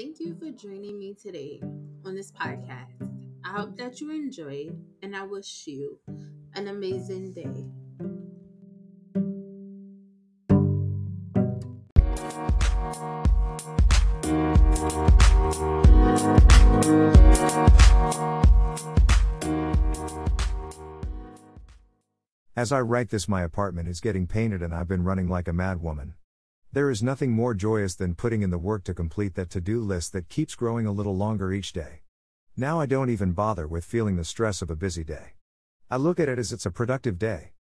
Thank you for joining me today on this podcast. I hope that you enjoyed, and I wish you an amazing day. As I write this, my apartment is getting painted and I've been running like a madwoman. There is nothing more joyous than putting in the work to complete that to do list that keeps growing a little longer each day. Now I don't even bother with feeling the stress of a busy day. I look at it as it's a productive day.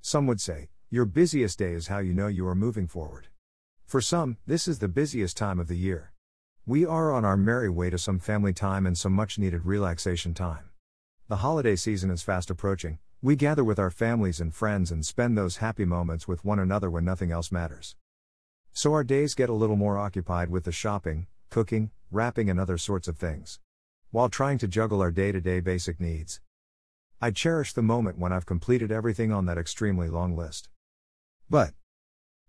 Some would say, your busiest day is how you know you are moving forward. For some, this is the busiest time of the year. We are on our merry way to some family time and some much needed relaxation time. The holiday season is fast approaching, we gather with our families and friends and spend those happy moments with one another when nothing else matters. So our days get a little more occupied with the shopping, cooking, wrapping, and other sorts of things. While trying to juggle our day to day basic needs. I cherish the moment when I've completed everything on that extremely long list. But,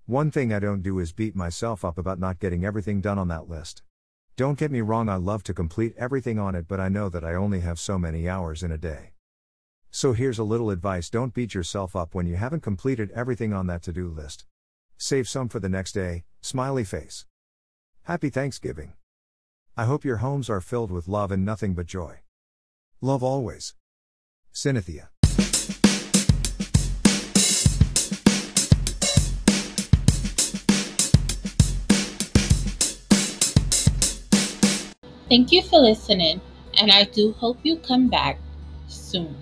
one thing I don't do is beat myself up about not getting everything done on that list. Don't get me wrong, I love to complete everything on it, but I know that I only have so many hours in a day. So here's a little advice don't beat yourself up when you haven't completed everything on that to do list. Save some for the next day, smiley face. Happy Thanksgiving. I hope your homes are filled with love and nothing but joy. Love always. Cynthia. Thank you for listening, and I do hope you come back soon.